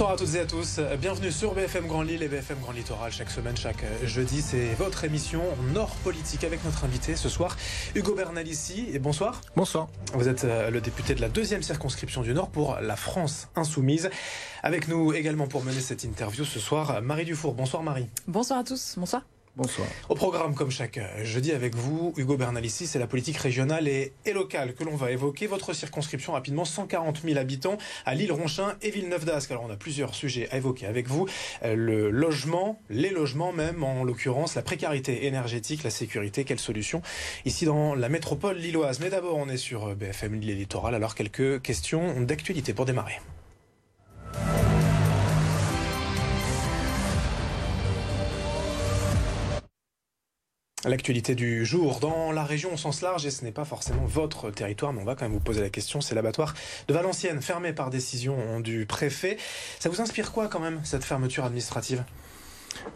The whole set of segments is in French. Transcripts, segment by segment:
Bonsoir à toutes et à tous. Bienvenue sur BFM Grand Lille et BFM Grand Littoral. Chaque semaine, chaque jeudi, c'est votre émission Nord Politique avec notre invité ce soir, Hugo Bernal ici. Et bonsoir. Bonsoir. Vous êtes euh, le député de la deuxième circonscription du Nord pour la France Insoumise. Avec nous également pour mener cette interview ce soir, Marie Dufour. Bonsoir Marie. Bonsoir à tous. Bonsoir. Bonsoir. Au programme, comme chaque euh, jeudi avec vous, Hugo Bernalici, c'est la politique régionale et, locale que l'on va évoquer. Votre circonscription rapidement, 140 000 habitants à Lille-Ronchin et Villeneuve-d'Ascq. Alors on a plusieurs sujets à évoquer avec vous. Euh, le logement, les logements même, en l'occurrence, la précarité énergétique, la sécurité, quelles solutions ici dans la métropole lilloise. Mais d'abord, on est sur euh, BFM Lille Littoral, alors quelques questions d'actualité pour démarrer. L'actualité du jour. Dans la région au sens large, et ce n'est pas forcément votre territoire, mais on va quand même vous poser la question, c'est l'abattoir de Valenciennes, fermé par décision du préfet. Ça vous inspire quoi quand même, cette fermeture administrative?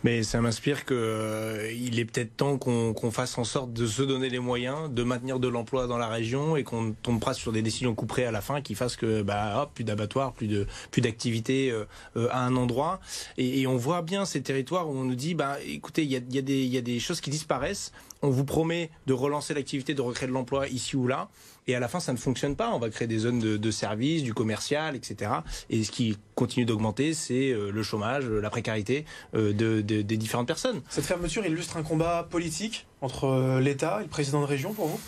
Mais ça m'inspire qu'il euh, est peut-être temps qu'on fasse en sorte de se donner les moyens, de maintenir de l'emploi dans la région et qu'on pas sur des décisions couperées à la fin qui fassent que bah hop, plus d'abattoirs, plus de plus d'activités euh, euh, à un endroit. Et, on voit bien ces territoires où on nous dit bah écoutez, il y a, y, a y a des choses qui disparaissent. On vous promet de relancer l'activité, de recréer de l'emploi ici ou là. Et à la fin, ça ne fonctionne pas. On va créer des zones de, de services, du commercial, etc. Et ce qui continue d'augmenter, c'est euh, le chômage, la précarité euh, de, de, des différentes personnes. Cette fermeture illustre un combat politique entre euh, l'État et le président de région pour vous?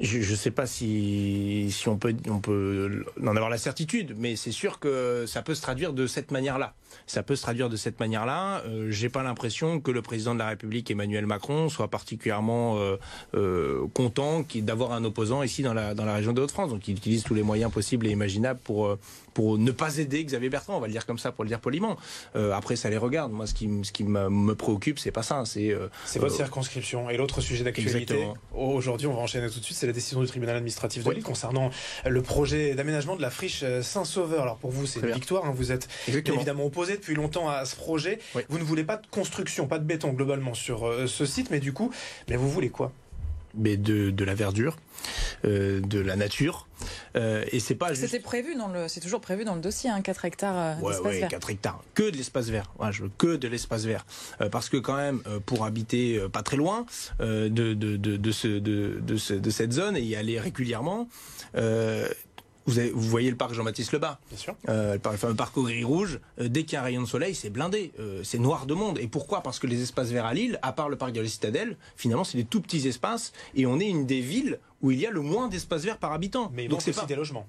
Je ne sais pas si, si on, peut, on peut en avoir la certitude, mais c'est sûr que ça peut se traduire de cette manière-là. Ça peut se traduire de cette manière-là. Euh, J'ai pas l'impression que le président de la République, Emmanuel Macron, soit particulièrement euh, euh, content d'avoir un opposant ici dans la, dans la région de Haute-France. Donc il utilise tous les moyens possibles et imaginables pour, euh, pour ne pas aider Xavier Bertrand, on va le dire comme ça pour le dire poliment. Après, ça les regarde. Moi, ce qui, ce qui me préoccupe, c'est pas ça. C'est c'est votre circonscription. Et l'autre sujet d'actualité, aujourd'hui, on va enchaîner tout de suite, c'est la décision du tribunal administratif de Lille concernant le projet d'aménagement de la friche Saint-Sauveur. Alors pour vous, c'est une victoire. Hein. Vous êtes évidemment opposé depuis longtemps à ce projet. Vous ne voulez pas de construction, pas de béton globalement sur euh, ce site, mais du coup, mais vous voulez quoi? Mais de, de, la verdure, euh, de la nature. Euh, et c'est pas C'était prévu dans le, c'est toujours prévu dans le dossier, hein, 4 hectares euh, d'espace vert. 4 hectares, que de l'espace vert. Ouais, je veux que de l'espace vert, euh, parce que quand même, euh, pour habiter pas très loin de de, de, de, ce, de, de, ce, de cette zone et y aller régulièrement, vous, avez, vous, voyez le parc Jean-Baptiste Lebas, Bien sûr. Euh, le fameux parc au gris rouge. Euh, dès qu'il y a un rayon de soleil, c'est blindé, euh, c'est noir de monde. Et pourquoi? Parce que les espaces verts à Lille, à part le parc de la Citadelle, finalement, c'est des tout petits espaces. Et on est une des villes où il y a le moins d'espaces verts par habitant. Mais donc c'est pas des logements.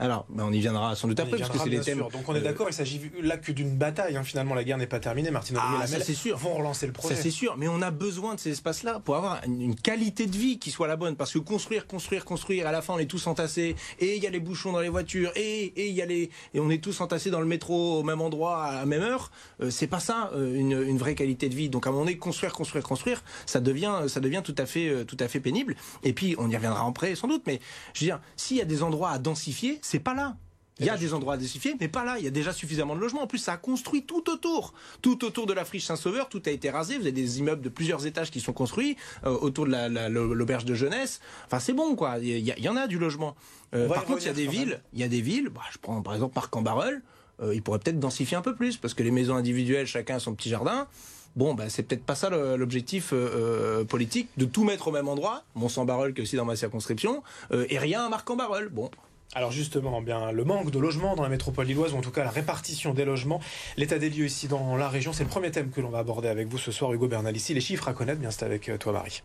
Alors, ben on y viendra sans doute après, parce que c'est les thèmes. Donc on est d'accord, il s'agit là que d'une bataille. Hein. Finalement, la guerre n'est pas terminée. Martine ah, et c'est sûr. vont relancer le projet. Ça c'est sûr, mais on a besoin de ces espaces-là pour avoir une qualité de vie qui soit la bonne. Parce que construire, construire, construire, à la fin on est tous entassés. Et il y a les bouchons dans les voitures. Et il y a les et on est tous entassés dans le métro au même endroit à la même heure. Euh, c'est pas ça euh, une, une, vraie qualité de vie. Donc à un moment donné, construire, construire, construire, ça devient ça devient tout à fait euh, tout à fait pénible. Et puis on y reviendra après sans doute. Mais je veux dire, s'il y a des endroits à densifier, c'est pas là. Il y a des endroits à désifier, mais pas là. Il y a déjà suffisamment de logements. En plus, ça a construit tout autour. Tout autour de la friche Saint-Sauveur, tout a été rasé. Vous avez des immeubles de plusieurs étages qui sont construits euh, autour de l'auberge de jeunesse. Enfin, c'est bon, quoi. Il y, en a du logement. Euh, par contre, il y a des villes. Il y a des villes. Bah, je prends par exemple Marc-en-Barœul. Euh, il pourrait peut-être densifier un peu plus parce que les maisons individuelles, chacun a son petit jardin. Bon, ben, c'est peut-être pas ça l'objectif politique, de tout mettre au même endroit, Mont-Saint-Barreul qui est aussi dans ma circonscription, et rien à Marc-en-Barreul. Bon, alors justement, bien le manque de logements dans la métropole lilloise, ou en tout cas la répartition des logements, l'état des lieux ici dans la région, c'est le premier thème que l'on va aborder avec vous ce soir, Hugo Bernal. Ici, les chiffres à connaître, bien c'est avec euh, toi Marie.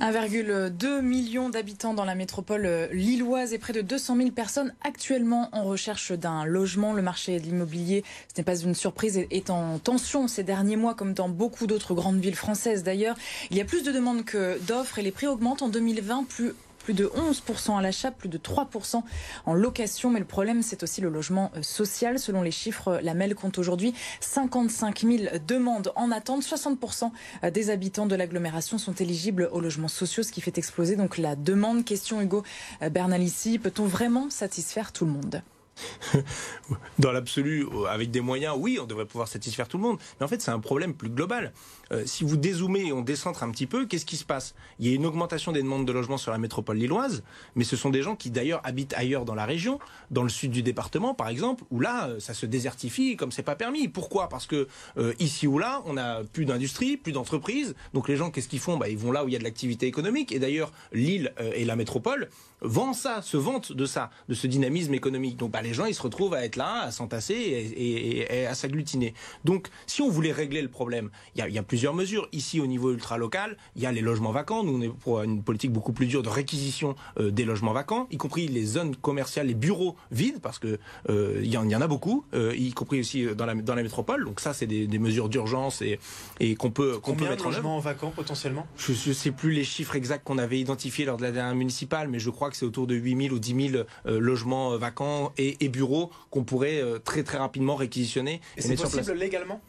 1,2 million d'habitants dans la métropole euh, lilloise et près de 200 000 personnes actuellement en recherche d'un logement. Le marché de l'immobilier, ce n'est pas une surprise, est en tension ces derniers mois, comme dans beaucoup d'autres grandes villes françaises d'ailleurs. Il y a plus de demandes que d'offres et les prix augmentent en 2020 plus plus de 11% à l'achat, plus de 3% en location. Mais le problème, c'est aussi le logement euh, social. Selon les chiffres, la MEL compte aujourd'hui 55 000 demandes en attente. 60% euh, des habitants de l'agglomération sont éligibles aux logements sociaux, ce qui fait exploser donc la demande. Question Hugo euh, Bernalici, peut-on vraiment satisfaire tout le monde? Dans l'absolu, avec des moyens, oui, on devrait pouvoir satisfaire tout le monde. Mais en fait, c'est un problème plus global. euh, si vous dézoomez et on décentre un petit peu, qu'est-ce qui se passe? Il y a une augmentation des demandes de logement sur la métropole lilloise, mais ce sont des gens qui d'ailleurs habitent ailleurs dans la région, dans le sud du département par exemple, où là, euh, ça se désertifie comme c'est pas permis. Pourquoi? Parce que euh, ici ou là, on a plus d'industrie, plus d'entreprises. Donc les gens, qu'est-ce qu'ils font? Bah, Ils vont là où il y a de l'activité économique. Et d'ailleurs, Lille et la métropole vendent ça, se vantent de ça, de ce dynamisme économique. Donc bah, les gens, ils se retrouvent à être là, à s'entasser et, à s'agglutiner. Donc si on voulait régler le problème, il y, a, plusieurs mesures. Ici, au niveau ultra-local, il y a les logements vacants. Nous, on est pour une politique beaucoup plus dure de réquisition euh, des logements vacants, y compris les zones commerciales, les bureaux vides, parce que euh, il y, en a beaucoup, euh, y compris aussi dans la, dans la métropole. Donc ça, c'est des, mesures d'urgence et, et qu'on peut, qu'on peut mettre en œuvre. logements vacants potentiellement? Je ne sais plus les chiffres exacts qu'on avait identifiés lors de la dernière municipale, mais je crois que c'est autour de 8000 ou 10 000 euh, logements euh, vacants et, bureaux qu'on pourrait euh, très très rapidement réquisitionner. Et, c'est possible légalement?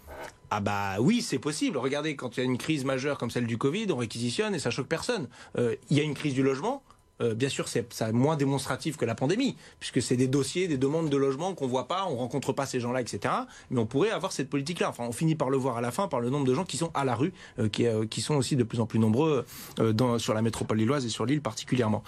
Ah bah oui, c'est possible. Regardez, quand il y a une crise majeure comme celle du Covid, on réquisitionne et ça choque personne. il y a une crise du logement, euh, bien sûr, c'est moins démonstratif que la pandémie, puisque c'est des dossiers, des demandes de logement qu'on voit pas, on rencontre pas ces gens-là, etc. Mais on pourrait avoir cette politique-là. Enfin, on finit par le voir à la fin par le nombre de gens qui sont à la rue, euh, qui, euh, qui, sont aussi de plus en plus nombreux dans, sur la métropole lilloise et sur l'île particulièrement.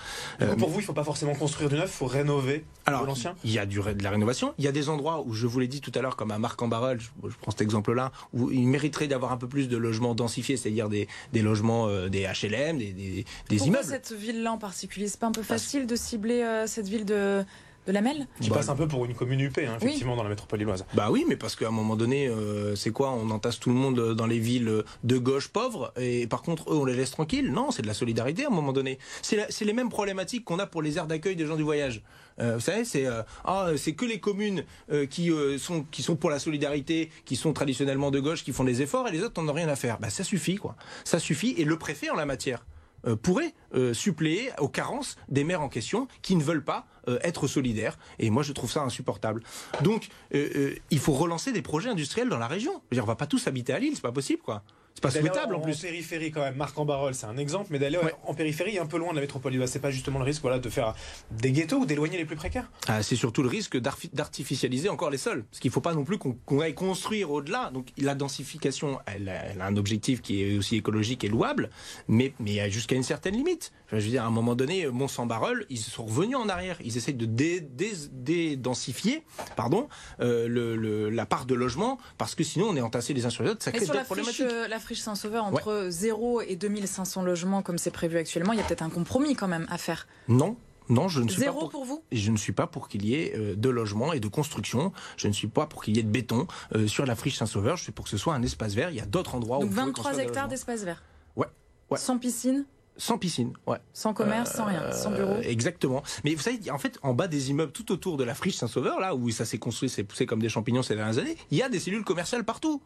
pour vous, il faut pas forcément construire du neuf, il faut rénover alors, l'ancien? Il y a du, de la rénovation. Il y a des endroits où je vous l'ai dit tout à l'heure, comme à Marc-en-Barœul, je, prends cet exemple-là, où il mériterait d'avoir un peu plus de logements densifiés, c'est-à-dire des, des, logements, des HLM, des, des, des Pourquoi immeubles. cette ville-là en particulier, c'est pas un peu facile de cibler euh, cette ville de, de la Melle? Qui passe un peu pour une commune UP, hein, effectivement, dans la métropole lilloise. Bah oui, mais parce qu'à un moment donné, euh, c'est quoi? On entasse tout le monde dans les villes de gauche pauvres, et par contre, eux, on les laisse tranquilles? Non, c'est de la solidarité à un moment donné. C'est les mêmes problématiques qu'on a pour les aires d'accueil des gens du voyage. Euh, vous savez, c'est ah, c'est que les communes qui sont qui sont pour la solidarité, qui sont traditionnellement de gauche, qui font des efforts, et les autres n'en ont rien à faire. Bah ça suffit, quoi. Ça suffit. Et le préfet en la matière euh, pourrait euh, suppléer aux carences des maires en question qui ne veulent pas euh, être solidaires. Et moi, je trouve ça insupportable. Donc, il faut relancer des projets industriels dans la région. Je veux dire, on va pas tous habiter à Lille, c'est pas possible, quoi. C'est pas souhaitable en plus. En périphérie quand même, Marc en Barol, c'est un exemple, mais d'aller en périphérie un peu loin de la métropole, c'est pas justement le risque voilà, de faire des ghettos ou d'éloigner les plus précaires? Ah, C'est surtout le risque d'artificialiser encore les sols. Parce qu'il ne faut pas non plus qu'on aille construire au-delà. Donc la densification, elle, a un objectif qui est aussi écologique et louable, mais, mais jusqu'à une certaine limite. Je veux dire, à un moment donné, mont saint barol ils sont revenus en arrière. Ils essayent de dédensifier pardon, euh, le, la part de logement, parce que sinon on est entassé les uns sur les autres. Ça crée des problématiques. Euh, friche Saint-Sauveur, entre 0 et 2500 logements comme c'est prévu actuellement, il y a peut-être un compromis quand même à faire. Non, non, je ne suis pas pour, pour vous? Je ne suis pas pour qu'il y ait euh, de logements et de construction. Je ne suis pas pour qu'il y ait de béton euh, sur la friche Saint-Sauveur. Je suis pour que ce soit un espace vert. Il y a d'autres endroits Donc où 23 hectares d'espace vert. Ouais. ouais. Sans piscine? Sans piscine, ouais. Sans commerce, sans rien, sans bureau? Euh, exactement. Mais vous savez, en fait, en bas des immeubles, tout autour de la friche Saint-Sauveur, là où ça s'est construit, c'est poussé comme des champignons ces dernières années, il y a des cellules commerciales partout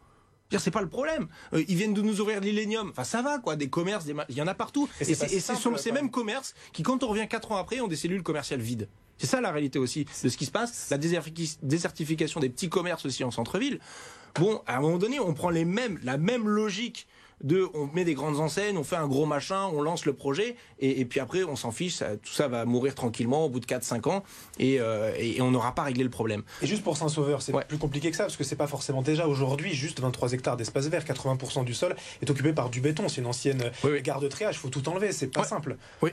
c'est pas le problème. Euh, ils viennent de nous ouvrir l'illénium. Enfin, ça va, quoi. Des commerces, il y en a partout. Et, c'est ces mêmes commerces qui, quand on revient quatre ans après, ont des cellules commerciales vides. C'est ça la réalité aussi de ce qui se passe. La désertification des petits commerces aussi en centre-ville. Bon, à un moment donné, on prend les mêmes, la même logique de on met des grandes enseignes, on fait un gros machin, on lance le projet, et, puis après on s'en fiche, tout ça va mourir tranquillement au bout de 4-5 ans, euh, et, on n'aura pas réglé le problème. Et juste pour Saint-Sauveur, c'est plus compliqué que ça, parce que c'est pas forcément déjà aujourd'hui juste 23 hectares d'espace vert, 80% du sol est occupé par du béton, c'est une ancienne gare de triage, faut tout enlever, c'est pas simple. Oui.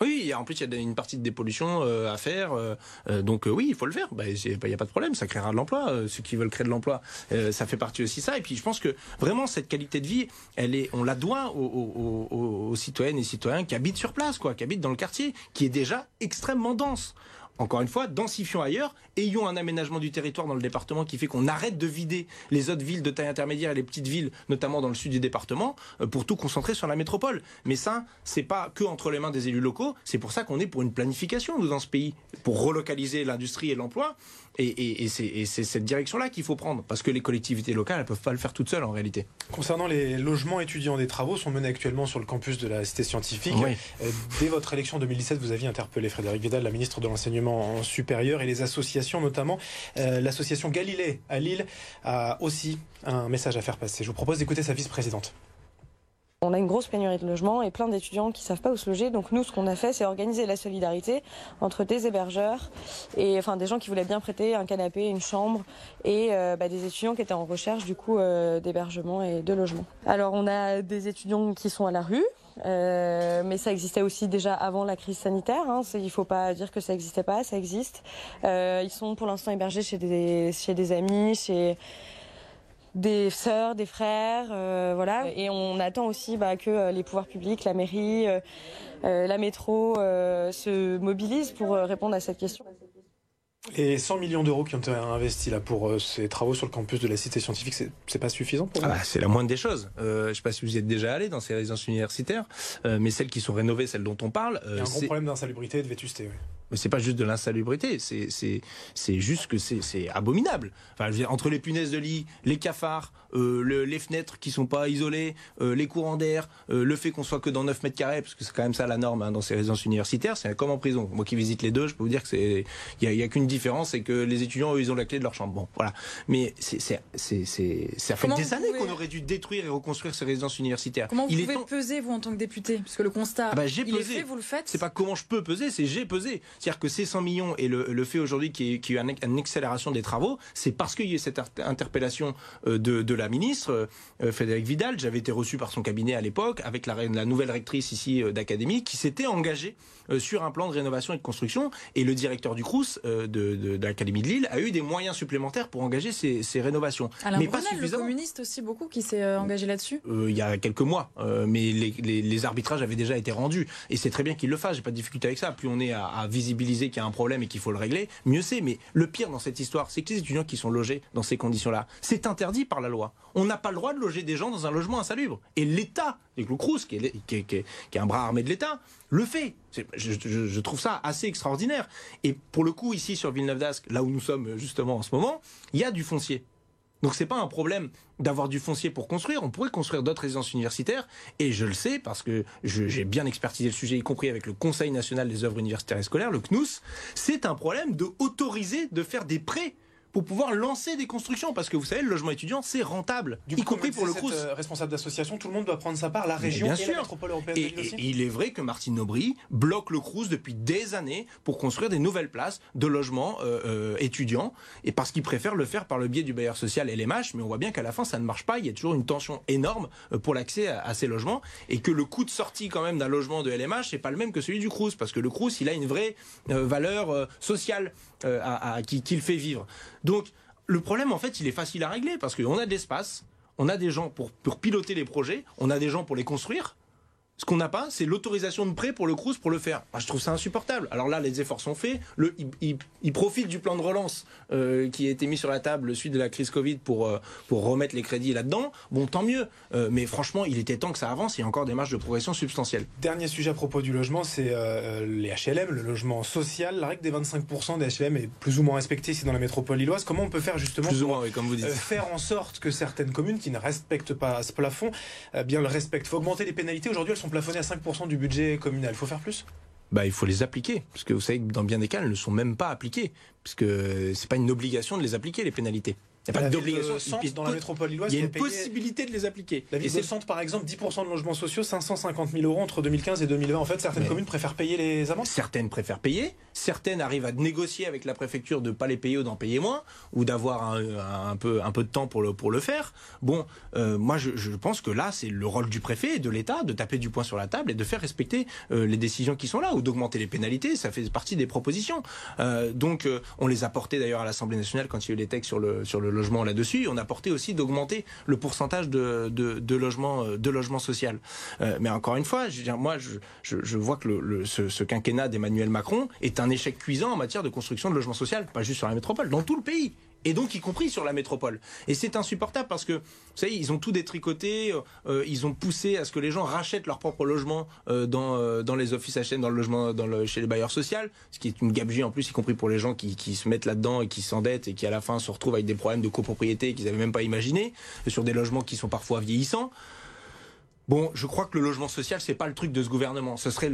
Oui, en plus il y a une partie de dépollution euh, à faire, euh, euh, donc oui, il faut le faire. Bah, il n'y a pas de problème, ça créera de l'emploi. ceux qui veulent créer de l'emploi, ça fait partie aussi ça. Et puis je pense que vraiment cette qualité de vie, elle est, on la doit aux, aux, aux citoyennes et citoyens qui habitent sur place, quoi, qui habitent dans le quartier, qui est déjà extrêmement dense encore une fois, densifions ailleurs, ayons un aménagement du territoire dans le département qui fait qu'on arrête de vider les autres villes de taille intermédiaire et les petites villes, notamment dans le sud du département, euh, pour tout concentrer sur la métropole. Mais ça, c'est pas que entre les mains des élus locaux, c'est pour ça qu'on est pour une planification, nous, dans ce pays, pour relocaliser l'industrie et l'emploi. Et, c'est cette direction-là qu'il faut prendre, parce que les collectivités locales, elles peuvent pas le faire toutes seules en réalité. Concernant les logements étudiants, des travaux sont menés actuellement sur le campus de la Cité scientifique. Euh, dès votre élection en 2017, vous aviez interpellé Frédéric Vidal, la ministre de l'Enseignement supérieur, et les associations, notamment euh, l'association Galilée à Lille, a aussi un message à faire passer. Je vous propose d'écouter sa vice-présidente. On a une grosse pénurie de logements et plein d'étudiants qui savent pas où se loger. Donc nous, ce qu'on a fait, c'est organiser la solidarité entre des hébergeurs et enfin des gens qui voulaient bien prêter un canapé, une chambre et euh, bah, des étudiants qui étaient en recherche du coup euh, d'hébergement et de logement. Alors on a des étudiants qui sont à la rue. Euh, mais ça existait aussi déjà avant la crise sanitaire. Hein. Il ne faut pas dire que ça n'existait pas, ça existe. Euh, ils sont pour l'instant hébergés chez des, amis, chez des sœurs, des frères, euh, voilà. Et on attend aussi bah, que les pouvoirs publics, la mairie, la métro se mobilisent pour répondre à cette question. Les 100 millions d'euros qui ont été investis là pour ces travaux sur le campus de la cité scientifique, c'est pas suffisant pour ah bah, C'est la moindre des choses. Euh, je ne sais pas si vous y êtes déjà allé dans ces résidences universitaires, euh, mais celles qui sont rénovées, celles dont on parle. Euh, Il y a un gros problème d'insalubrité et de vétusté. Oui. Mais c'est pas juste de l'insalubrité, c'est juste que c'est abominable. Enfin, je veux dire, entre les punaises de lit, les cafards, euh, le, les fenêtres qui sont pas isolées, euh, les courants d'air, euh, le fait qu'on soit que dans 9 mètres carrés, parce que c'est quand même ça la norme hein, dans ces résidences universitaires, c'est comme en prison. Moi qui visite les deux, je peux vous dire que c'est il y a, qu'une différence, c'est que les étudiants eux, ils ont la clé de leur chambre. Bon, voilà. Mais c'est ça fait des années qu'on aurait dû détruire et reconstruire ces résidences universitaires. Comment vous il pouvez peser vous en tant que député, parce que le constat, ah bah, pesé. Fait, vous le faites? C'est pas comment je peux peser, c'est j'ai pesé. C'est-à-dire que ces 100 millions et le, fait aujourd'hui qu'il y, ait eu une accélération des travaux, c'est parce qu'il y a eu cette interpellation euh, de, la ministre euh, Frédéric Vidal. J'avais été reçu par son cabinet à l'époque avec la, la, nouvelle rectrice ici euh, d'académie qui s'était engagée sur un plan de rénovation et de construction. Et le directeur du CRUS de, l'Académie de Lille a eu des moyens supplémentaires pour engager ces, rénovations. mais pas suffisamment. le communiste aussi beaucoup qui s'est engagé là-dessus? il y a quelques mois, mais les, arbitrages avaient déjà été rendus et c'est très bien qu'il le fasse. J'ai pas de difficulté avec ça. Plus on est à, à visibiliser qu'il y a un problème et qu'il faut le régler, mieux c'est. Mais le pire dans cette histoire, c'est que les étudiants qui sont logés dans ces conditions-là, c'est interdit par la loi. On n'a pas le droit de loger des gens dans un logement insalubre. Et l'État, et le qui est, un bras armé de l'État, le fait. Je, je, trouve ça assez extraordinaire. Et pour le coup, ici sur Villeneuve d'Ascq, là où nous sommes justement en ce moment, il y a du foncier. Donc c'est pas un problème d'avoir du foncier pour construire. On pourrait construire d'autres résidences universitaires. Et je le sais parce que j'ai bien expertisé le sujet, y compris avec le Conseil national des œuvres universitaires et scolaires, le CNUS. C'est un problème de de faire des prêts pour pouvoir lancer des constructions. Parce que vous savez, le logement étudiant, c'est rentable, y compris pour le CRUS. Euh, responsable d'association, tout le monde doit prendre sa part, la région et la métropole européenne. Et, et, il est vrai que Martine Aubry bloque le CRUS depuis des années pour construire des nouvelles places de logements euh, euh, étudiants, et parce qu'il préfère le faire par le biais du bailleur social LMH, mais on voit bien qu'à la fin, ça ne marche pas. Il y a toujours une tension énorme pour l'accès à, ces logements, et que le coût de sortie quand même d'un logement de LMH, c'est pas le même que celui du CRUS, parce que le CRUS, il a une vraie valeur sociale à, qui, qui le fait vivre. Donc, le problème, en fait, il est facile à régler parce qu'on a de l'espace, on a des gens pour, pour piloter les projets, on a des gens pour les construire. Ce qu'on n'a pas, c'est l'autorisation de prêt pour le Crous pour le faire. je trouve ça insupportable. Alors là, les efforts sont faits. Le, il, profite du plan de relance euh, qui a été mis sur la table suite de la crise Covid pour, euh, pour remettre les crédits là-dedans. Bon, tant mieux. Euh, mais franchement, il était temps que ça avance. Il y a encore des marges de progression substantielles. Dernier sujet à propos du logement, c'est les HLM, le logement social. La règle des 25% des HLM est plus ou moins respectée ici dans la métropole lilloise. Comment on peut faire justement plus ou moins, oui, comme vous dites. faire en sorte que certaines communes qui ne respectent pas ce plafond bien le respectent? Il faut augmenter les pénalités. Aujourd'hui, elles sont plafonné à 5% du budget communal. Il faut faire plus? Bah, il faut les appliquer, parce que vous savez que dans bien des cas, elles ne sont même pas appliquées, puisque c'est pas une obligation de les appliquer les pénalités. Il n'y a pas d'obligation. Dans la métropole lilloise, il y a une possibilité de les appliquer. La ville de Centre, par exemple, 10% de logements sociaux, 550 000 euros entre 2015 et 2020. En fait, certaines communes préfèrent payer les amendes Certaines préfèrent payer. Certaines arrivent à négocier avec la préfecture de ne pas les payer ou d'en payer moins, ou d'avoir un, peu, un peu de temps pour le, pour le faire. Bon, euh, moi, je, je, pense que là, c'est le rôle du préfet et de l'État de taper du poing sur la table et de faire respecter euh, les décisions qui sont là, ou d'augmenter les pénalités. Ça fait partie des propositions. Euh, donc, on les a portées d'ailleurs à l'Assemblée nationale quand il y a eu les textes sur le, sur le logement là-dessus a porté aussi d'augmenter le pourcentage de, de, de logements euh, de social. Euh, mais encore une fois, je, moi, je, je, vois que le, ce, ce, quinquennat d'Emmanuel Macron est un échec cuisant en matière de construction de logement social, pas juste sur la métropole, dans tout le pays et donc y compris sur la métropole. Et c'est insupportable parce que, vous savez, ils ont tout détricoté, euh, ils ont poussé à ce que les gens rachètent leur propre logement euh, dans, euh, dans les offices HM, dans le logement, chez les bailleurs sociaux, ce qui est une gabegie en plus, y compris pour les gens qui, se mettent là-dedans et qui s'endettent et qui à la fin se retrouvent avec des problèmes de copropriété qu'ils n'avaient même pas imaginé, sur des logements qui sont parfois vieillissants. Bon, je crois que le logement social, c'est pas le truc de ce gouvernement. Ce serait,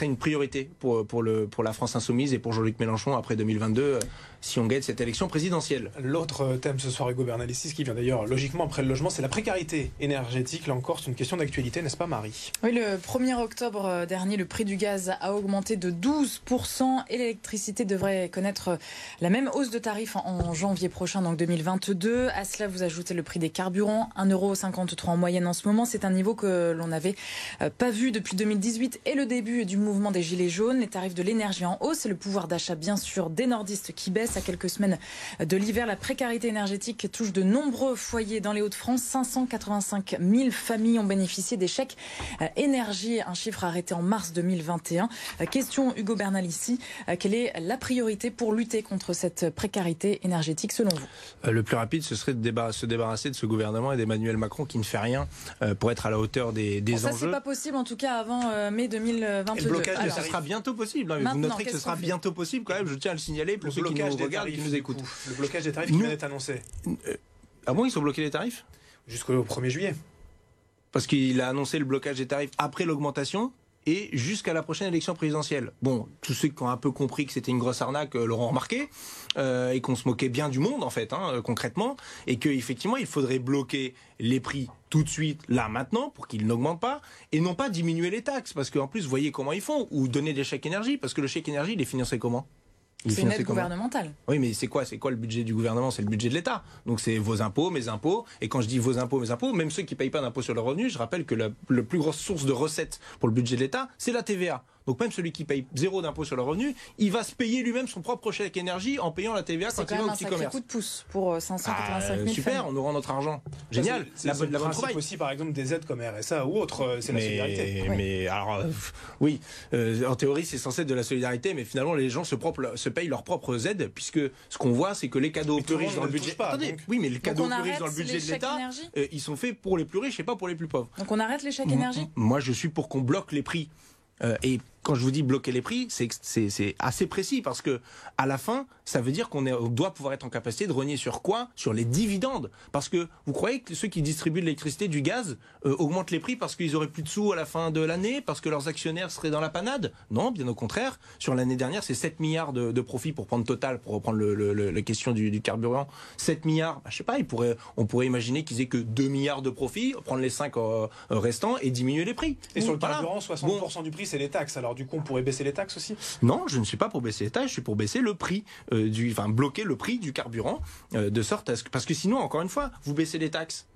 une priorité pour, pour la France insoumise et pour Jean-Luc Mélenchon après 2022. Si on gagne cette élection présidentielle. L'autre thème ce soir, Hugo Bernalicis, qui vient d'ailleurs logiquement après le logement, c'est la précarité énergétique. Là encore, c'est une question d'actualité, n'est-ce pas Marie? Oui, le 1er octobre dernier, le prix du gaz a augmenté de 12% et l'électricité devrait connaître la même hausse de tarifs en janvier prochain, donc 2022. À cela, vous ajoutez le prix des carburants, 1,53€ en moyenne en ce moment. C'est un niveau que l'on n'avait euh, pas vu depuis 2018 et le début du mouvement des Gilets jaunes. Les tarifs de l'énergie en hausse et le pouvoir d'achat, bien sûr, des nordistes qui baissent à quelques semaines de l'hiver. La précarité énergétique touche de nombreux foyers dans les Hauts-de-France. 585 000 familles ont bénéficié des chèques euh, énergie, un chiffre arrêté en mars 2021. Euh, question Hugo Bernal ici, quelle est la priorité pour lutter contre cette précarité énergétique selon vous? Le plus rapide, ce serait de se débarrasser de ce gouvernement et d'Emmanuel Macron qui ne fait rien pour être à la hauteur des, des ça, enjeux. Ça, c'est pas possible en tout cas avant mai 2022. blocage, ça sera bientôt possible. Hein, vous noterez que ce sera bientôt possible quand même. Je tiens à le signaler pour ceux qui nous regardent, qui nous écoutent. Le blocage des tarifs qui vient d'être annoncé. Euh, ah bon, ils sont bloqués les tarifs? Jusqu'au 1er juillet. Parce qu'il a annoncé le blocage des tarifs après l'augmentation et jusqu'à la prochaine élection présidentielle. Bon, tous ceux qui ont un peu compris que c'était une grosse arnaque euh, l'auront remarqué, euh, et qu'on se moquait bien du monde, en fait, hein, concrètement, et qu'effectivement, il faudrait bloquer les prix tout de suite, là, maintenant, pour qu'ils n'augmentent pas, et non pas diminuer les taxes, parce qu'en plus, voyez comment ils font, ou donner des chèques énergie, parce que le chèque énergie, il est financé comment? C'est une aide gouvernementale. Oui, mais c'est quoi C'est quoi le budget du gouvernement? C'est le budget de l'État. Donc c'est vos impôts, mes impôts. Et quand je dis vos impôts, mes impôts, même ceux qui ne payent pas d'impôts sur le revenu, je rappelle que la, plus grosse source de recettes pour le budget de l'État, c'est la TVA. Donc même celui qui paye zéro d'impôt sur le revenu, il va se payer lui-même son propre chèque énergie en payant la TVA quand il va au petit commerce. C'est coup de pouce pour 585 000 ah, Super, on aura notre argent. Génial. C'est la, bonne la aussi par exemple des aides comme RSA ou autre, euh, c'est la solidarité. Mais alors euh, oui, euh, en théorie c'est censé être de la solidarité, mais finalement les gens se, propre, se payent leurs propres aides puisque ce qu'on voit c'est que les cadeaux plus riches dans le budget. Pas, Attendez, oui, mais les cadeaux plus riches dans le budget de l'État, ils sont faits pour les plus riches et pas pour les plus pauvres. Donc on arrête les chèques énergie Moi je suis pour qu'on bloque les prix. et quand je vous dis bloquer les prix, c'est assez précis parce que à la fin, ça veut dire qu'on doit pouvoir être en capacité de renier sur quoi? Sur les dividendes. Parce que vous croyez que ceux qui distribuent de l'électricité, du gaz, euh, augmentent les prix parce qu'ils auraient plus de sous à la fin de l'année, parce que leurs actionnaires seraient dans la panade? Non, bien au contraire. Sur l'année dernière, c'est 7 milliards de, profits pour prendre Total, pour reprendre le, la question du, carburant. 7 milliards, bah, je sais pas, on pourrait imaginer qu'ils aient que 2 milliards de profits, prendre les 5 euh, restants et diminuer les prix. Et sur le carburant, 60% du prix, c'est les taxes. Alors du coup, on pourrait baisser les taxes aussi Non, je ne suis pas pour baisser les taxes, je suis pour baisser le prix euh, du, enfin bloquer le prix du carburant euh, de sorte à ce que, parce que sinon, encore une fois, vous baissez les taxes.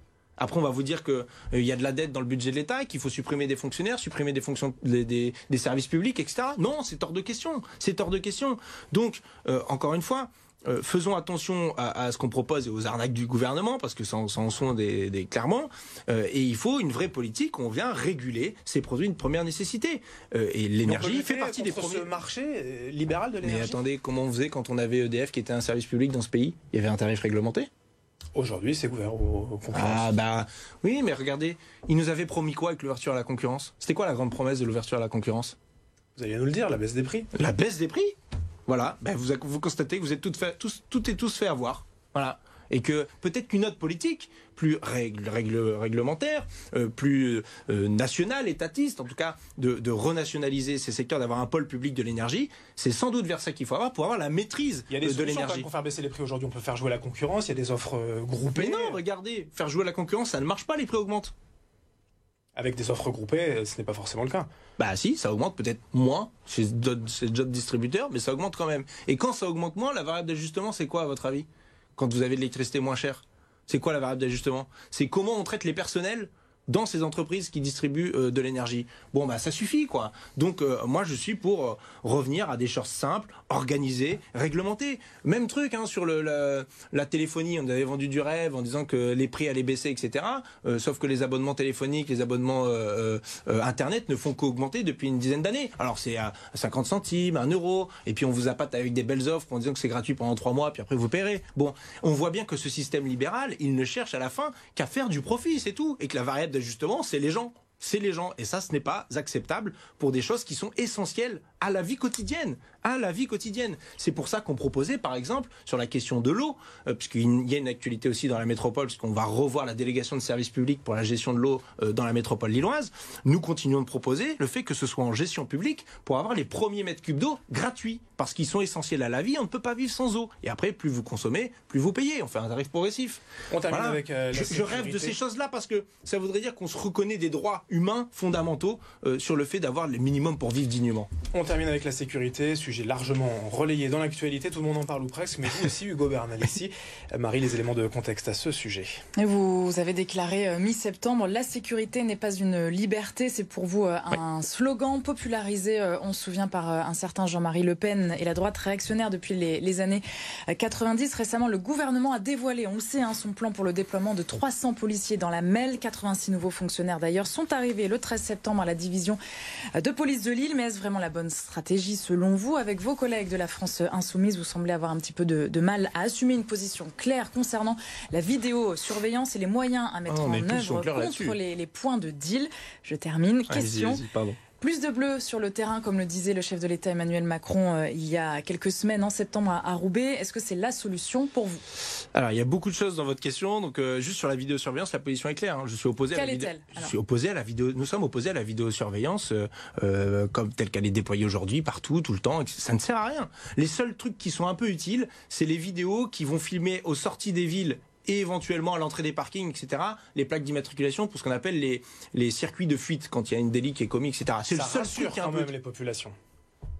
Après, on va vous dire qu'il euh, y a de la dette dans le budget de l'État, qu'il faut supprimer des fonctionnaires, supprimer des fonctions, des, des, services publics, etc. Non, c'est hors de question. C'est hors de question. Donc, encore une fois, euh, faisons attention à, ce qu'on propose et aux arnaques du gouvernement, parce que ça, en sont des, clairement. Euh, et il faut une vraie politique. On vient réguler ces produits de première nécessité. Euh, et l'énergie fait partie des premiers. ce marché libéral de l'énergie. Mais attendez, comment on faisait quand on avait EDF qui était un service public dans ce pays? Il y avait un tarif réglementé? Aujourd'hui, c'est ouvert aux, concurrence. Ah bah oui, mais regardez, ils nous avaient promis quoi avec l'ouverture à la concurrence? C'était quoi la grande promesse de l'ouverture à la concurrence? Vous alliez nous le dire, la baisse des prix. La baisse des prix? Voilà, ben vous, vous constatez que vous êtes toutes fait, tous, toutes et tous fait avoir. Voilà. Et que peut-être qu'une autre politique, plus règle, réglementaire, euh, plus euh, nationale, étatiste, en tout cas, de, renationaliser ces secteurs, d'avoir un pôle public de l'énergie, c'est sans doute vers ça qu'il faut avoir pour avoir la maîtrise il y a des de l'énergie. Pour faire baisser les prix aujourd'hui, on peut faire jouer la concurrence, il y a des offres euh, groupées. Mais non, regardez, faire jouer la concurrence, ça ne marche pas, les prix augmentent. Avec des offres groupées, ce n'est pas forcément le cas. Bah si, ça augmente peut-être moins chez d'autres distributeurs, mais ça augmente quand même. Et quand ça augmente moins, la variable d'ajustement, c'est quoi à votre avis? Quand vous avez de l'électricité moins chère? C'est quoi la variable d'ajustement? C'est comment on traite les personnels dans ces entreprises qui distribuent euh, de l'énergie. Bon, bah ça suffit, quoi. Donc, euh, moi, je suis pour euh, revenir à des choses simples, organisées, réglementées. Même truc hein, sur le, la, téléphonie. On avait vendu du rêve en disant que les prix allaient baisser, etc. sauf que les abonnements téléphoniques, les abonnements Internet ne font qu'augmenter depuis une dizaine d'années. Alors, c'est à 50 centimes, 1 euro, et puis on vous appâte avec des belles offres en disant que c'est gratuit pendant 3 mois, puis après vous paierez. Bon, on voit bien que ce système libéral, il ne cherche à la fin qu'à faire du profit, c'est tout. Et que la variable justement, c'est les gens. C'est les gens. Et ça, ce n'est pas acceptable pour des choses qui sont essentielles à la vie quotidienne. À la vie quotidienne. C'est pour ça qu'on proposait, par exemple, sur la question de l'eau, euh, puisqu'il y a une actualité aussi dans la métropole, puisqu'on va revoir la délégation de services publics pour la gestion de l'eau euh, dans la métropole lilloise, nous continuons de proposer le fait que ce soit en gestion publique pour avoir les premiers mètres cubes d'eau gratuits, parce qu'ils sont essentiels à la vie, on ne peut pas vivre sans eau. Et après, plus vous consommez, plus vous payez. On fait un tarif progressif. On termine avec euh, la je, je rêve de ces choses-là parce que ça voudrait dire qu'on se reconnaît des droits humains fondamentaux euh, sur le fait d'avoir les minimums pour vivre dignement. On termine avec la sécurité, sujet largement relayé dans l'actualité, tout le monde en parle ou presque, mais vous aussi, Hugo Bernal, ici. Marie, les éléments de contexte à ce sujet. Et vous avez déclaré euh, mi-septembre, la sécurité n'est pas une liberté, c'est pour vous euh, un slogan popularisé, on se souvient, par un certain Jean-Marie Le Pen et la droite réactionnaire depuis les, les, années 90. Récemment, le gouvernement a dévoilé, on le sait, hein, son plan pour le déploiement de 300 policiers dans la MEL. 86 nouveaux fonctionnaires d'ailleurs sont arrivés le 13 septembre à la division de police de Lille. Mais est-ce vraiment la bonne stratégie selon vous? Avec vos collègues de la France Insoumise, vous semblez avoir un petit peu de, de mal à assumer une position claire concernant la vidéosurveillance et les moyens à mettre Oh, mais en œuvre contre les, les points de deal. Je termine. Question. Plus de bleu sur le terrain, comme le disait le chef de l'État Emmanuel Macron euh, il y a quelques semaines, en septembre à, à Roubaix. Est-ce que c'est la solution pour vous? Alors, il y a beaucoup de choses dans votre question. Donc, euh, juste sur la vidéosurveillance, la position est claire. hein. Je suis opposé à la vidéo. est-elle, Je suis opposé à la vidéo. Nous sommes opposés à la vidéosurveillance euh, euh, comme telle qu'elle est déployée aujourd'hui, partout, tout le temps. Ça ne sert à rien. Les seuls trucs qui sont un peu utiles, c'est les vidéos qui vont filmer aux sorties des villes et éventuellement à l'entrée des parkings, etc., les plaques d'immatriculation pour ce qu'on appelle les, les circuits de fuite quand il y a une délit qui est commis, etc. C'est le seul rassure truc qui quand peu... même les populations.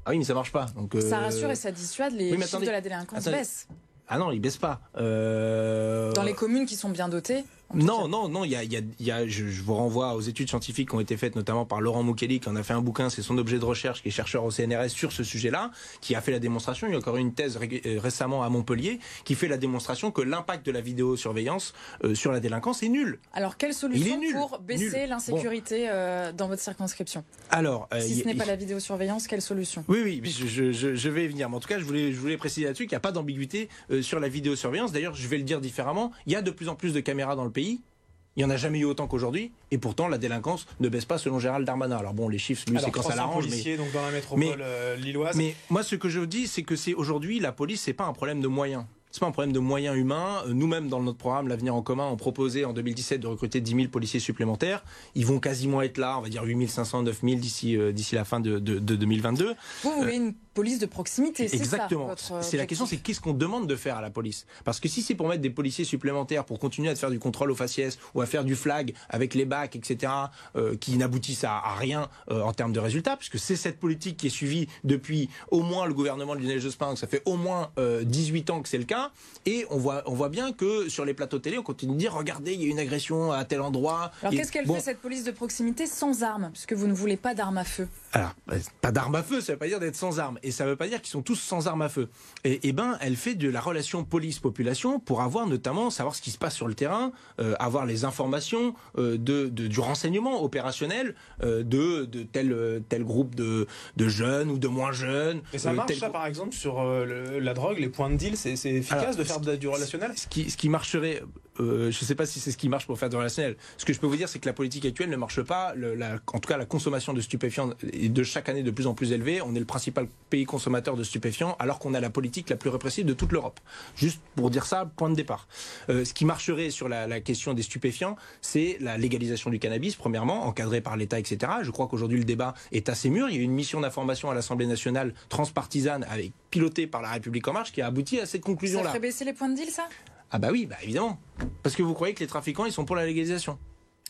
Ah oui, mais ça marche pas. Donc, euh, Ça rassure et ça dissuade, les oui, mais chiffres attendez. de la délinquance Attendez. baissent. Ah non, ils baissent pas. Euh... Dans les communes qui sont bien dotées Non, non, non, il y a, il y a- il y a- je, je vous renvoie aux études scientifiques qui ont été faites notamment par Laurent Moukeli, qui en a fait un bouquin, c'est son objet de recherche, qui est chercheur au CNRS sur ce sujet-là, qui a fait la démonstration. Il y a encore eu une thèse ré- euh, récemment à Montpellier qui fait la démonstration que l'impact de la vidéosurveillance euh, sur la délinquance est nul. Alors, quelle solution nul. pour baisser l'insécurité euh, dans votre circonscription? Alors, euh, Si ce n'est pas la vidéosurveillance, quelle solution? Oui, oui, je, je- je- je vais y venir. Mais en tout cas, je voulais, je voulais préciser là-dessus qu'il n'y a pas d'ambiguïté sur la vidéosurveillance. D'ailleurs, je vais le dire différemment. Il y a de plus en plus de caméras dans le pays. Il n'y en a jamais eu autant qu'aujourd'hui. Et pourtant, la délinquance ne baisse pas selon Gérald Darmanin. Alors bon, les chiffres, lui, c'est quand ça 300 l'arrange. Mais, policiers donc dans la métropole mais- euh, lilloise. mais moi, ce que je dis, c'est que c'est aujourd'hui, la police, c'est pas un problème de moyens. C'est pas un problème de moyens humains. Euh, Nous-mêmes, dans notre programme L'avenir en commun, on proposait en 2017 de recruter 10 000 policiers supplémentaires. Ils vont quasiment être là, on va dire 8 500, 9 000 d'ici euh, d'ici la fin de, de- de 2022. Vous voulez une police de proximité, c'est Exactement. votre C'est la question, c'est qu'est-ce qu'on demande de faire à la police Parce que si c'est pour mettre des policiers supplémentaires pour continuer à faire du contrôle aux faciès ou à faire du flag avec les bacs, etc., euh, qui n'aboutissent à, à rien euh, en termes de résultats, puisque c'est cette politique qui est suivie depuis au moins le gouvernement de Lionel Jospin, ça fait au moins euh, 18 ans que c'est le cas, et on voit, on voit bien que sur les plateaux télé, on continue de dire regardez, il y a une agression à tel endroit. Alors, qu'est-ce qu'elle bon, fait cette police de proximité sans armes? Puisque vous ne voulez pas d'armes à feu. alors, euh, pas d'armes à feu, ça veut pas dire d'être sans armes. Et ça veut pas dire qu'ils sont tous sans armes à feu. Et, et ben, elle fait de la relation police-population pour avoir notamment, savoir ce qui se passe sur le terrain, euh, avoir les informations euh, de, de- du renseignement opérationnel euh, de, de tel, tel groupe de, de jeunes ou de moins jeunes. Et ça marche tel ça par exemple sur le- la drogue, les points de deal, c'est efficace Alors, de faire du relationnel ce qui, ce qui marcherait, euh, je ne sais pas si c'est ce qui marche pour faire du relationnel. Ce que je peux vous dire, c'est que la politique actuelle ne marche pas. En tout cas, la consommation de stupéfiants est de chaque année de plus en plus élevée. On est le principal pays consommateur de stupéfiants, alors qu'on a la politique la plus répressive de toute l'Europe. Juste pour dire ça, point de départ. Euh, ce qui marcherait sur la, question des stupéfiants, c'est la légalisation du cannabis, premièrement, encadrée par l'État, etc. Je crois qu'aujourd'hui, le débat est assez mûr. Il y a une mission d'information à l'Assemblée nationale transpartisane, avec, pilotée par la République En Marche, qui a abouti à cette Ça conclusion-là. ferait baisser les points de deal, ça? Ah bah oui, bah évidemment. Parce que vous croyez que les trafiquants, ils sont pour la légalisation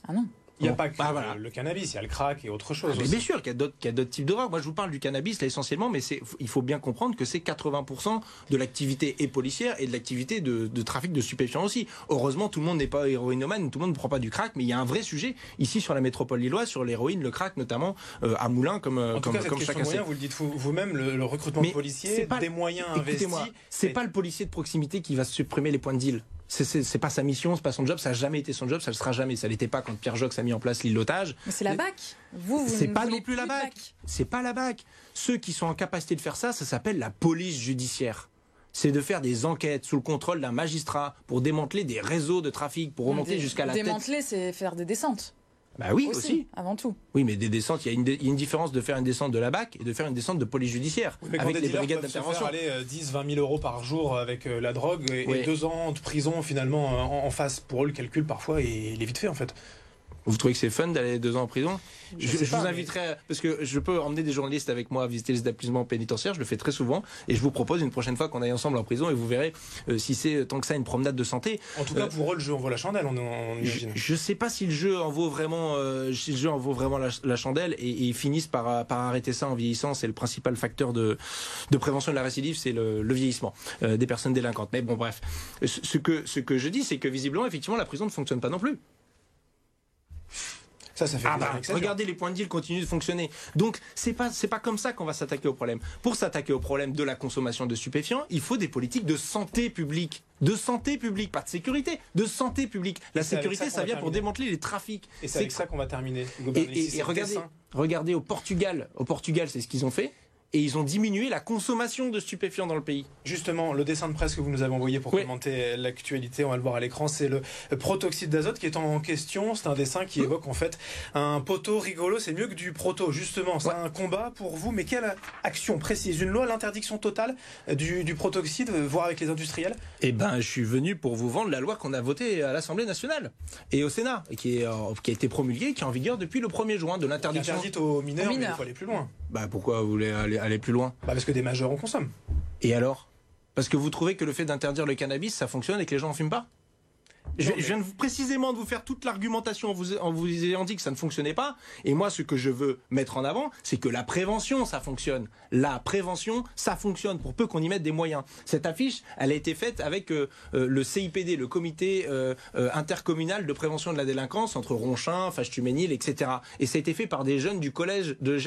Ah non. Il n'y a Bon, pas que bah voilà. le, cannabis, il y a le crack et autre chose. Ah, mais aussi. bien sûr qu'il y a d'autres types de drogues. Moi, je vous parle du cannabis là essentiellement, mais il faut bien comprendre que c'est 80% de l'activité et policière et de l'activité de, de trafic de stupéfiants aussi. Heureusement, tout le monde n'est pas héroïnomane, tout le monde ne prend pas du crack, mais il y a un vrai sujet ici sur la métropole lilloise sur l'héroïne, le crack notamment euh, à Moulins comme En tout comme, cas, cette comme chacun sait. moyens, vous le dites vous- vous-même, le, le recrutement Mais de policiers, c'est pas- des moyens investis. C'est pas le policier de proximité qui va supprimer les points de deal. C'est- pas sa mission, c'est pas son job, ça a jamais été son job, ça le sera jamais. Ça l'était pas quand Pierre Jox a mis en place l'île d'otage. Mais c'est la BAC. Vous, vous C'est ne pas non plus la BAC. C'est pas la BAC. Ceux qui sont en capacité de faire ça, ça s'appelle la police judiciaire. C'est de faire des enquêtes sous le contrôle d'un magistrat pour démanteler des réseaux de trafic, pour remonter jusqu'à la tête. Démanteler, c'est faire des descentes. Bah oui, aussi. Avant tout. Oui, mais des descentes, il y, a une, il y a une différence de faire une descente de la BAC et de faire une descente de police judiciaire. Mais quand avec des les brigades d'intervention. faire aller euh, 10, 20 000 euros par jour avec euh, la drogue et, et deux ans de prison finalement euh, en, en face. Pour eux, le calcul parfois, il, il est vite fait en fait. Vous trouvez que c'est fun d'aller deux ans en prison Je Je, sais je pas, vous mais- inviterai, parce que je peux emmener des journalistes avec moi à visiter les établissements pénitentiaires, je le fais très souvent, et je vous propose une prochaine fois qu'on aille ensemble en prison, et vous verrez euh, si c'est euh, tant que ça une promenade de santé. En tout cas, Euh, pour eux, le jeu en vaut la chandelle, on, on Je, imagine. je sais pas si le jeu en vaut vraiment, euh, si le jeu en vaut vraiment la, la chandelle, et, et ils finissent par, par arrêter ça en vieillissant. C'est le principal facteur de, de prévention de la récidive, c'est le, le vieillissement euh, des personnes délinquantes. Mais bon, bref, ce, ce que ce que je dis, c'est que visiblement, effectivement, la prison ne fonctionne pas non plus. Ça, ça fait Ah bah, regardez les points de deal continuent de fonctionner. Donc c'est pas c'est pas comme ça qu'on va s'attaquer au problème. Pour s'attaquer au problème de la consommation de stupéfiants, il faut des politiques de santé publique, de santé publique, pas de sécurité, de santé publique. La sécurité, ça vient pour démanteler les trafics. Et c'est avec ça qu'on va terminer. Et, regardez, regardez au Portugal, au Portugal, c'est ce qu'ils ont fait. Et ils ont diminué la consommation de stupéfiants dans le pays. Justement, le dessin de presse que vous nous avez envoyé pour Oui. commenter l'actualité, on va le voir à l'écran, c'est le protoxyde d'azote qui est en question. C'est un dessin qui évoque en fait un poteau rigolo. C'est mieux que du proto, justement. C'est Ouais. un combat pour vous. Mais quelle action précise? Une loi, l'interdiction totale du, du protoxyde, voire avec les industriels? Eh ben, je suis venu pour vous vendre la loi qu'on a votée à l'Assemblée nationale et au Sénat, et qui, est, euh, qui a été promulguée, qui est en vigueur depuis le 1er juin de l'interdiction. interdite aux mineurs, Aux mais il mineurs. faut aller plus loin. Bah pourquoi vous voulez aller, aller plus loin? Bah, parce que des majeurs en consomment. Et alors? Parce que vous trouvez que le fait d'interdire le cannabis, ça fonctionne et que les gens en fument pas? Je, viens de vous, précisément de vous faire toute l'argumentation en vous, en vous ayant dit que ça ne fonctionnait pas. Et moi, ce que je veux mettre en avant, c'est que la prévention, ça fonctionne. La prévention, ça fonctionne pour peu qu'on y mette des moyens. Cette affiche, elle a été faite avec euh, euh, le CIPD, le comité euh, euh, intercommunal de prévention de la délinquance entre Ronchin, Fâche-Tuménil, etc. Et ça a été fait par des jeunes du collège de.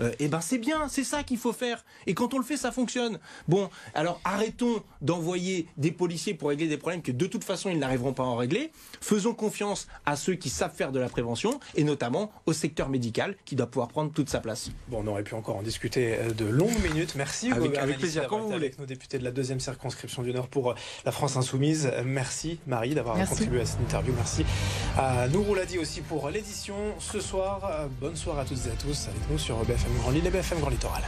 Euh, et ben c'est bien, c'est ça qu'il faut faire. Et quand on le fait, ça fonctionne. Bon, alors arrêtons d'envoyer des policiers pour régler des problèmes que de toute façon ils n'arriveront pas à en régler. Faisons confiance à ceux qui savent faire de la prévention et notamment au secteur médical qui doit pouvoir prendre toute sa place. Bon, on aurait pu encore en discuter euh, de longues minutes. Merci Avec- plaisir, quand vous avec nos députés de la deuxième circonscription du Nord pour euh, la France Insoumise. Merci Marie d'avoir contribué à cette interview. Merci à Nourou Ladi aussi pour l'édition ce soir. Euh, Bonne soirée à toutes et à tous avec nous sur BFM Grand Lille et BFM Grand Littoral.